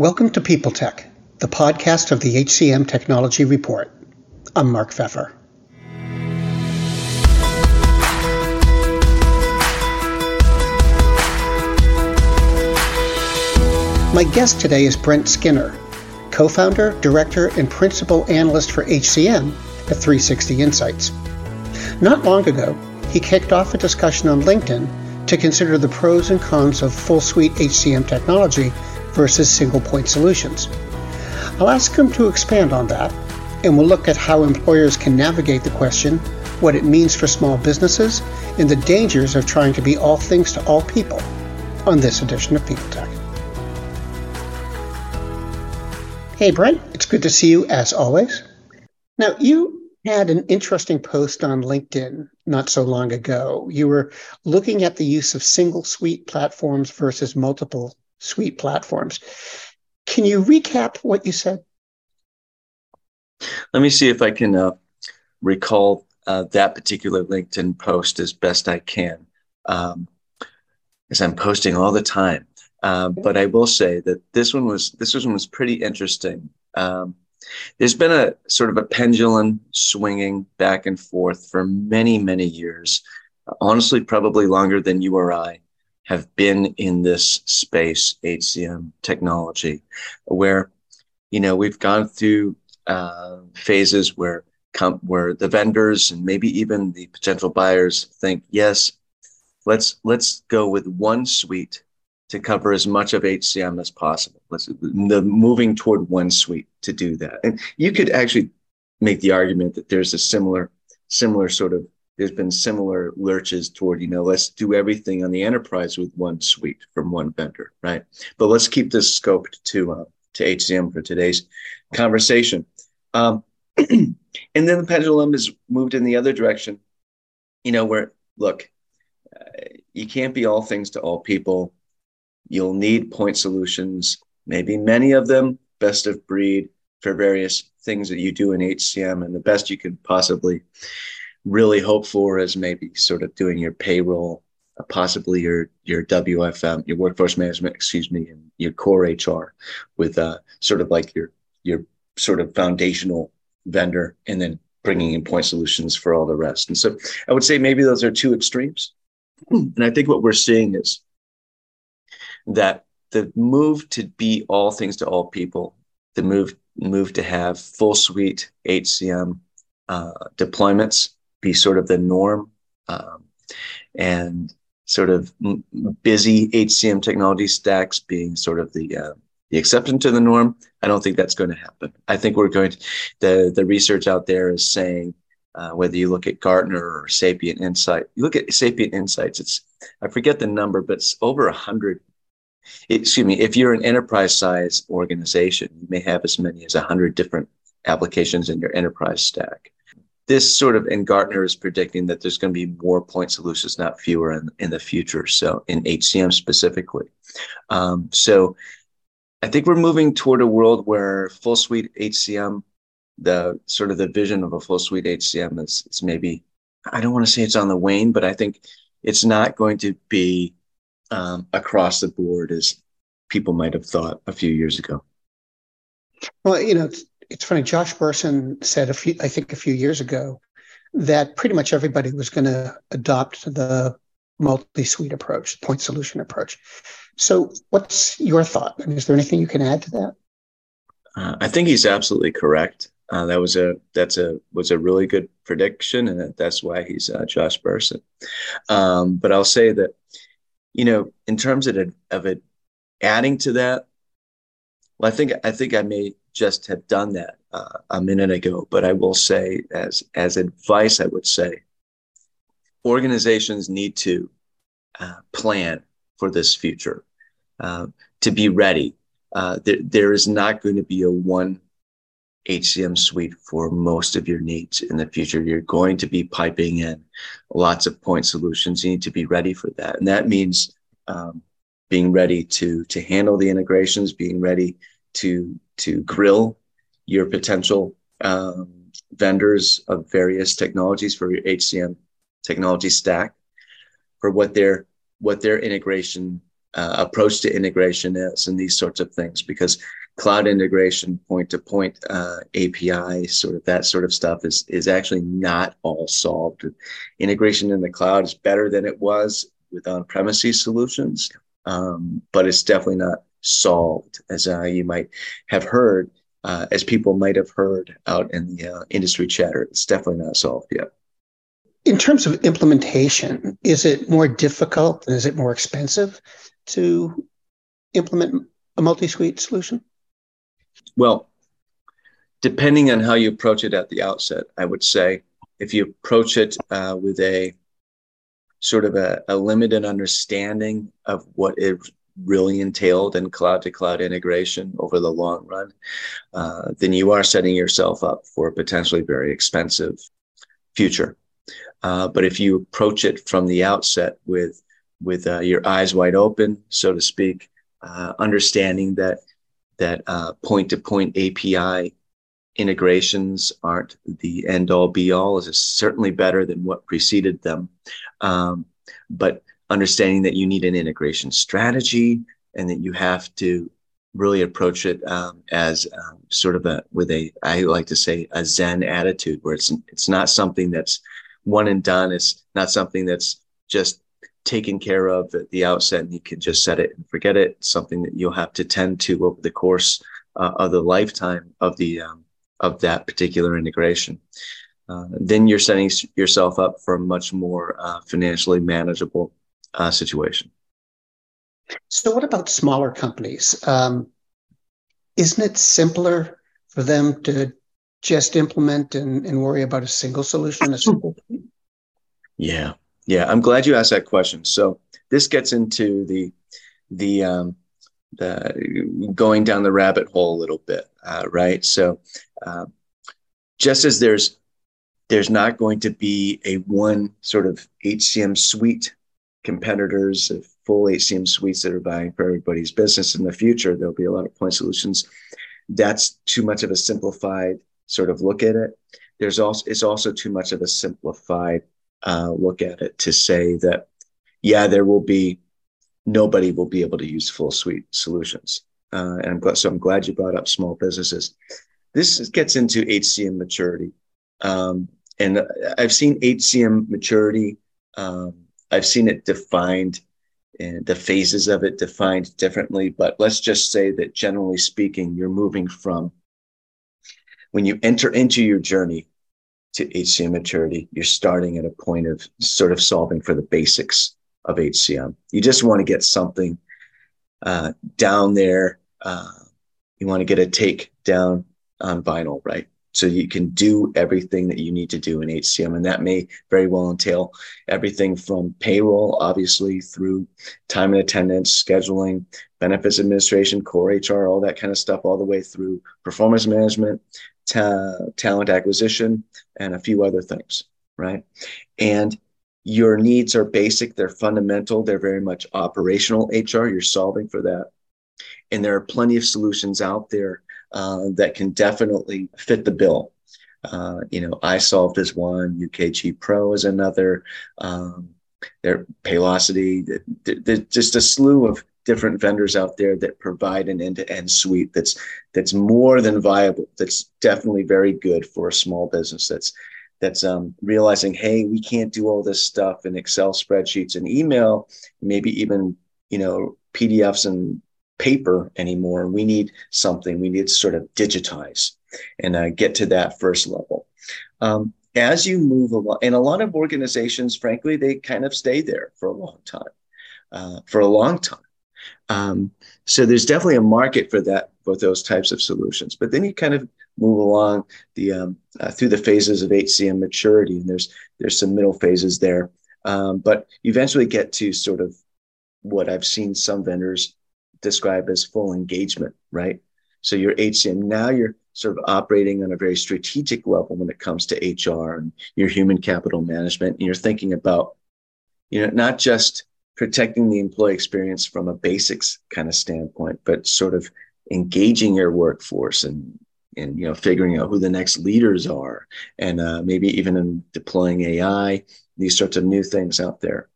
Welcome to People Tech, the podcast of the HCM Technology Report. I'm Mark Feffer. My guest today is Brent Skinner, co founder, director, and principal analyst for HCM at 3Sixty Insights. Not long ago, he kicked off a discussion on LinkedIn to consider the pros and cons of full suite HCM technology versus single point solutions. I'll ask him to expand on that, and we'll look at how employers can navigate the question, what it means for small businesses, and the dangers of trying to be all things to all people on this edition of People Tech. Hey, Brent, it's good to see you as always. Now, you had an interesting post on LinkedIn not so long ago. You were looking at the use of single suite platforms versus multiple suite platforms. Can you recap what you said? Let me see if I can uh, recall uh, that particular LinkedIn post as best I can, um, as I'm posting all the time. Uh, but I will say that this one was this one was pretty interesting. Um, there's been a sort of a pendulum swinging back and forth for many many years, honestly, probably longer than you or I have been in this space, HCM technology, where you know we've gone through uh, phases where com- where the vendors and maybe even the potential buyers think, yes, let's let's go with one suite to cover as much of HCM as possible. Let's the moving toward one suite to do that, and you could actually make the argument that there's a similar similar sort of there's been similar lurches toward, you know, let's do everything on the enterprise with one suite from one vendor, right? But let's keep this scoped to uh, to HCM for today's conversation. Um, and then the pendulum has moved in the other direction, you know, where look, uh, you can't be all things to all people. You'll need point solutions, maybe many of them best of breed for various things that you do in HCM, and the best you could possibly really hope for is maybe sort of doing your payroll, uh, possibly your your WFM, your workforce management, excuse me, and your core HR with uh, sort of like your your sort of foundational vendor, and then bringing in point solutions for all the rest. And so I would say maybe those are two extremes. And I think what we're seeing is that the move to be all things to all people, the move move to have full suite HCM uh, deployments be sort of the norm um, and sort of busy HCM technology stacks being sort of the uh, the exception to the norm. I don't think that's going to happen. I think we're going to the the research out there is saying uh, whether you look at Gartner or Sapient Insight, you look at Sapient Insights. It's I forget the number, but it's over a hundred. Excuse me. If you're an enterprise size organization, you may have as many as a hundred different applications in your enterprise stack this sort of and Gartner is predicting that there's going to be more point solutions, not fewer, in, in the future. So in HCM specifically, um, so I think we're moving toward a world where full suite HCM, the sort of the vision of a full suite HCM is, is maybe I don't want to say it's on the wane, but I think it's not going to be um, across the board as people might have thought a few years ago. Well, you know, it's funny. Josh Bersin said a few, I think, a few years ago, that pretty much everybody was going to adopt the multi-suite approach, point solution approach. So, what's your thought? I mean, is there anything you can add to that? Uh, I think he's absolutely correct. Uh, that was a that's a was a really good prediction, and that's why he's uh, Josh Bersin. Um, but I'll say that, you know, in terms of it, of it adding to that, well, I think I think I may just have done that uh, a minute ago, but I will say, as as advice, I would say organizations need to uh, plan for this future, uh, to be ready. Uh, there, there is not going to be a one HCM suite for most of your needs in the future. You're going to be piping in lots of point solutions. You need to be ready for that, and that means um, being ready to to handle the integrations, being ready to to grill your potential um, vendors of various technologies for your HCM technology stack for what their what their integration uh, approach to integration is and these sorts of things because cloud integration point to point api sort of that sort of stuff is is actually not all solved. Integration in the cloud is better than it was with on-premises solutions um, but it's definitely not solved as uh, you might have heard uh, as people might have heard out in the uh, industry chatter it's definitely not solved yet in terms of implementation, is it more difficult and is it more expensive to implement a multi suite solution? Well, depending on how you approach it at the outset, I would say if you approach it uh, with a sort of a, a, limited understanding of what it really entailed in cloud to cloud integration over the long run, uh, then you are setting yourself up for a potentially very expensive future. Uh, but if you approach it from the outset with with uh, your eyes wide open, so to speak, uh, understanding that that point to point API integrations aren't the end all be all is certainly better than what preceded them. Um, but understanding that you need an integration strategy and that you have to really approach it um, as um, sort of a with a I like to say a Zen attitude where it's it's not something that's one and done. It's not something that's just taken care of at the outset and you can just set it and forget it. It's something that you'll have to tend to over the course uh, of the lifetime of the um, of that particular integration. Uh, then you're setting yourself up for a much more uh, financially manageable uh, situation. So, what about smaller companies? Um, isn't it simpler for them to just implement and, and worry about a single solution? A single yeah, yeah. I'm glad you asked that question. So this gets into the the um, the going down the rabbit hole a little bit, uh, right? So uh, just as there's there's not going to be a one sort of HCM suite competitors of full HCM suites that are buying for everybody's business in the future. There'll be a lot of point solutions. That's too much of a simplified sort of look at it. There's also it's also too much of a simplified uh, look at it to say that yeah, there will be nobody will be able to use full suite solutions. Uh, and I'm glad, so I'm glad you brought up small businesses. This gets into HCM maturity, um, and I've seen HCM maturity. Um, I've seen it defined and the phases of it defined differently. But let's just say that generally speaking, you're moving from when you enter into your journey to HCM maturity, you're starting at a point of sort of solving for the basics of HCM. You just want to get something uh, down there. Uh, you want to get a take down on vinyl, right? So you can do everything that you need to do in HCM. And that may very well entail everything from payroll, obviously, through time and attendance, scheduling, benefits administration, core HR, all that kind of stuff, all the way through performance management, ta- talent acquisition, and a few other things, right? And your needs are basic, they're fundamental, they're very much operational HR. You're solving for that. And there are plenty of solutions out there uh, that can definitely fit the bill. Uh, you know, iSolved is one, UKG Pro is another. Um, there, Paylocity, there's just a slew of different vendors out there that provide an end-to-end suite that's that's more than viable. That's definitely very good for a small business. That's that's um, realizing, hey, we can't do all this stuff in Excel spreadsheets and email, maybe even you know PDFs and paper anymore. We need something. We need to sort of digitize and uh, get to that first level. Um, as you move along, and a lot of organizations, frankly, they kind of stay there for a long time. Uh, for a long time. Um, so there's definitely a market for that for those types of solutions. But then you kind of move along the um, uh, through the phases of HCM maturity, and there's there's some middle phases there. Um, but you eventually get to sort of what I've seen some vendors describe as full engagement, right? So your HCM now you're sort of operating on a very strategic level when it comes to HR and your human capital management, and you're thinking about you know not just protecting the employee experience from a basics kind of standpoint, but sort of engaging your workforce and and you know figuring out who the next leaders are, and uh, maybe even in deploying AI, these sorts of new things out there.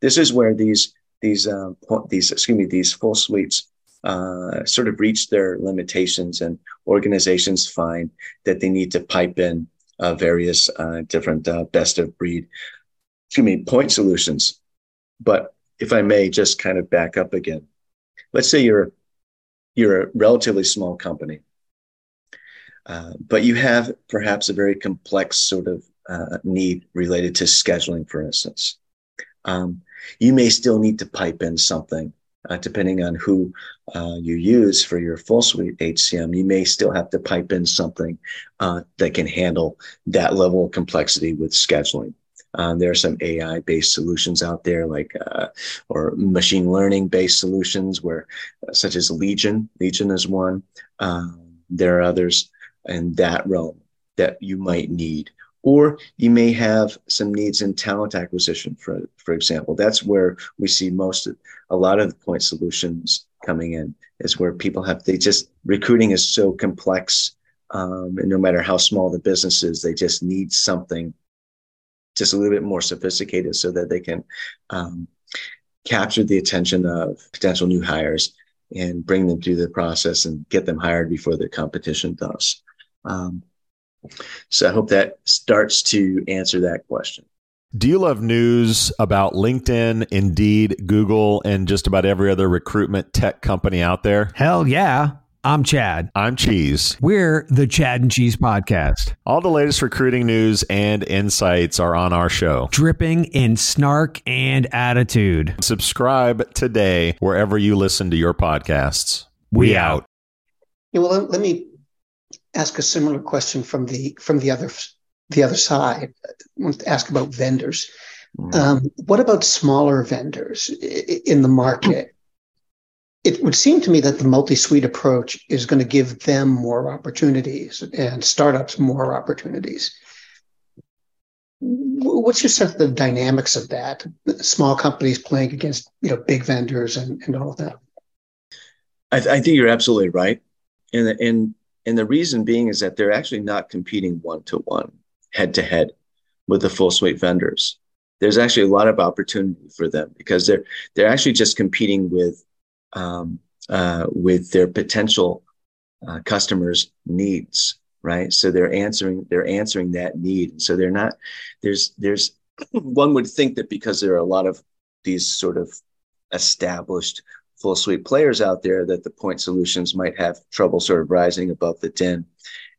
This is where these these uh, these excuse me these full suites uh, sort of reach their limitations, and organizations find that they need to pipe in uh, various uh, different uh, best of breed, excuse me, point solutions. But if I may, just kind of back up again. Let's say you're you're a relatively small company, uh, but you have perhaps a very complex sort of uh, need related to scheduling, for instance. Um, you may still need to pipe in something uh, depending on who uh, you use for your full suite HCM, you may still have to pipe in something uh, that can handle that level of complexity with scheduling. Um, there are some AI based solutions out there, like uh, or machine learning based solutions, where uh, such as Legion. Legion is one. Um, there are others in that realm that you might need or you may have some needs in talent acquisition for for example. That's where we see most of, a lot of the point solutions coming in is where people have they just recruiting is so complex um, and no matter how small the business is they just need something just a little bit more sophisticated so that they can um, capture the attention of potential new hires and bring them through the process and get them hired before the competition does. Um, so I hope that starts to answer that question. Do you love news about LinkedIn, Indeed, Google, and just about every other recruitment tech company out there? Hell yeah. I'm Chad. I'm Cheese. We're the Chad and Cheese Podcast. All the latest recruiting news and insights are on our show, dripping in snark and attitude. Subscribe today wherever you listen to your podcasts. We, we out. Yeah, well, let me ask a similar question from the from the other the other side. I want to ask about vendors. Mm. Um, what about smaller vendors in the market? It would seem to me that the multi-suite approach is going to give them more opportunities and startups more opportunities. What's your sense of the dynamics of that? Small companies playing against you know big vendors and, and all of that. I, th- I think you're absolutely right. And and and the reason being is that they're actually not competing one to one, head to head with the full suite vendors. There's actually a lot of opportunity for them because they're they're actually just competing with um, uh, with their potential uh, customers' needs, right? So they're answering they're answering that need. So they're not there's there's one would think that because there are a lot of these sort of established full suite players out there that the point solutions might have trouble sort of rising above the din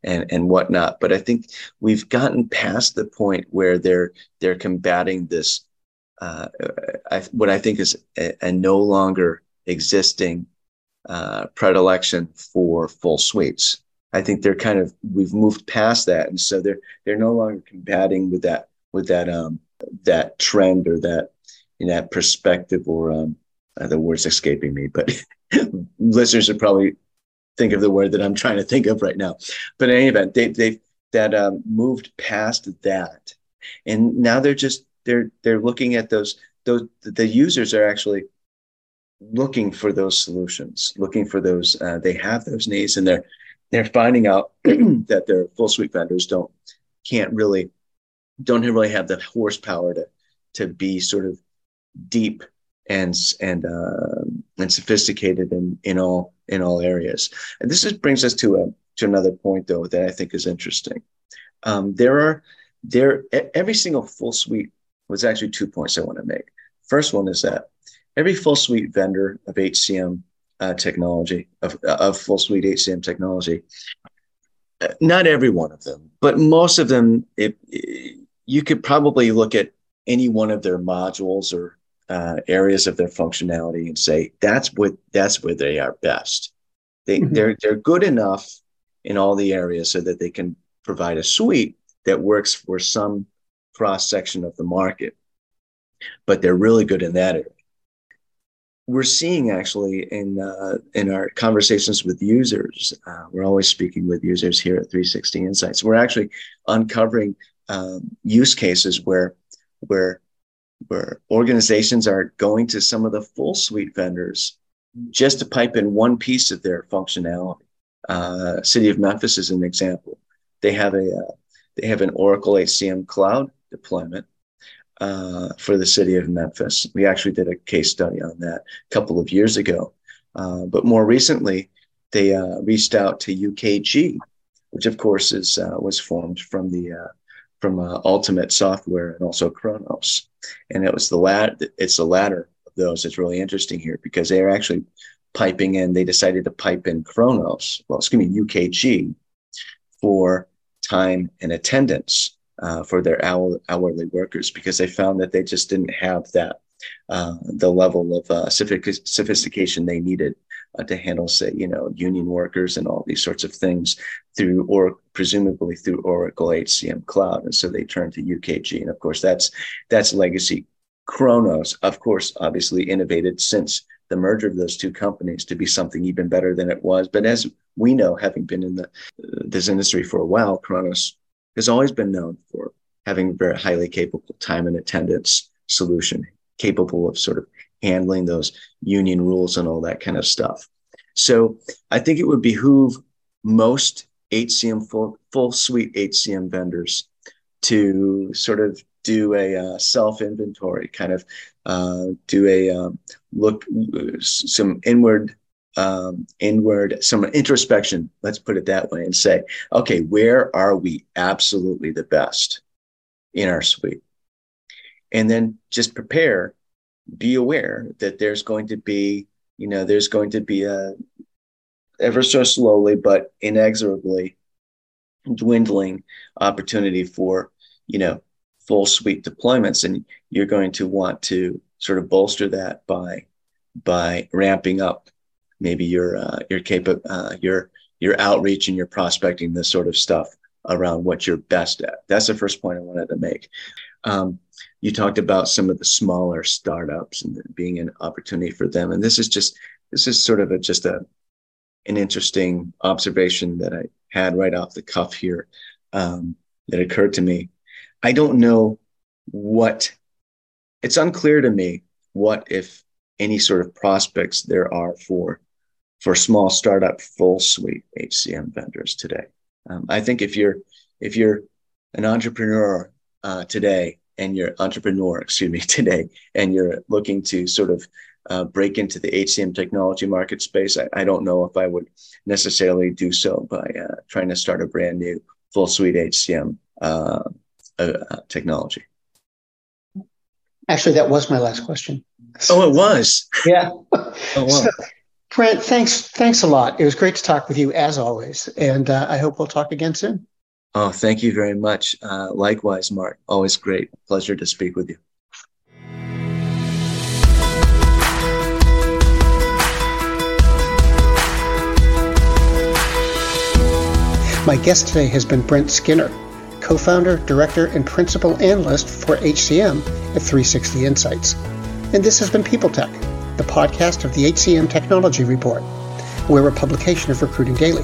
and and whatnot. But I think we've gotten past the point where they're they're combating this uh, I, what I think is a, a no longer existing uh, predilection for full suites. I think they're kind of we've moved past that, and so they're they're no longer combating with that with that um that trend or that in that perspective or um uh, the word's escaping me, but listeners would probably think of the word that I'm trying to think of right now. But in any event, they, they've that um, moved past that, and now they're just they're they're looking at those those the users are actually looking for those solutions, looking for those. Uh, they have those needs, and they're they're finding out that their full suite vendors don't can't really don't really have the horsepower to to be sort of deep and and uh, and sophisticated in in all in all areas. And this just brings us to a to another point though that I think is interesting. Um, there are there every single full suite was actually two points I want to make. First one is that every full suite vendor of HCM uh, technology of of full suite HCM technology, uh, not every one of them, but most of them, it, it, you could probably look at any one of their modules or uh, areas of their functionality and say that's what that's where they are best. They mm-hmm. they're they're good enough in all the areas so that they can provide a suite that works for some cross section of the market, but they're really good in that area. We're seeing actually in uh, in our conversations with users, uh, we're always speaking with users here at 3Sixty Insights. We're actually uncovering um, use cases where where where organizations are going to some of the full suite vendors just to pipe in one piece of their functionality. Uh, City of Memphis is an example. They have a uh, they have an Oracle HCM cloud deployment, uh, for the city of Memphis. We actually did a case study on that a couple of years ago. Uh, but more recently, they uh, reached out to UKG, which of course is uh, was formed from the from uh, Ultimate Software and also Kronos. And it was the lat it's the latter of those that's really interesting here because they are actually piping in. They decided to pipe in Kronos, well, excuse me, UKG, for time and attendance uh, for their hour, hourly workers because they found that they just didn't have that uh, the level of uh, sophistication they needed uh, to handle, say, you know, union workers and all these sorts of things through, or presumably through Oracle HCM Cloud. And so they turned to UKG, and of course, that's that's legacy. Kronos, of course, obviously innovated since the merger of those two companies to be something even better than it was. But as we know, having been in the this industry for a while, Kronos has always been known for having a very highly capable time and attendance solution, capable of sort of handling those union rules and all that kind of stuff. So I think it would behoove most HCM full, full suite HCM vendors to sort of do a uh, self inventory, kind of uh, do a um, look, some inward, um, inward, some introspection. Let's put it that way, and say, okay, where are we absolutely the best in our suite, and then just prepare. Be aware that there's going to be, you know, there's going to be a ever so slowly but inexorably dwindling opportunity for you know full suite deployments. And you're going to want to sort of bolster that by by ramping up maybe your uh, your capa- uh, your your outreach and your prospecting this sort of stuff around what you're best at. That's the first point i wanted to make. Um, you talked about some of the smaller startups and being an opportunity for them and this is just this is sort of a just a an interesting observation that i had right off the cuff here um, that occurred to me I don't know what it's unclear to me what if any sort of prospects there are for for small startup full suite HCM vendors today. Um, I think if you're if you're an entrepreneur uh, today and you're entrepreneur, excuse me, today, and you're looking to sort of uh, break into the HCM technology market space, I, I, don't know if I would necessarily do so by uh, trying to start a brand new full suite HCM uh, uh, technology? Actually, that was my last question. Oh, it was. yeah. Oh, wow. So, Brent, thanks. Thanks a lot. It was great to talk with you as always, and uh, I hope we'll talk again soon. Oh, thank you very much. Uh, likewise, Mark. Always great. Pleasure to speak with you. My guest today has been Brent Skinner co founder, director, and principal analyst for HCM at 3Sixty Insights. And this has been People Tech, the podcast of the HCM Technology Report. We're a publication of Recruiting Daily.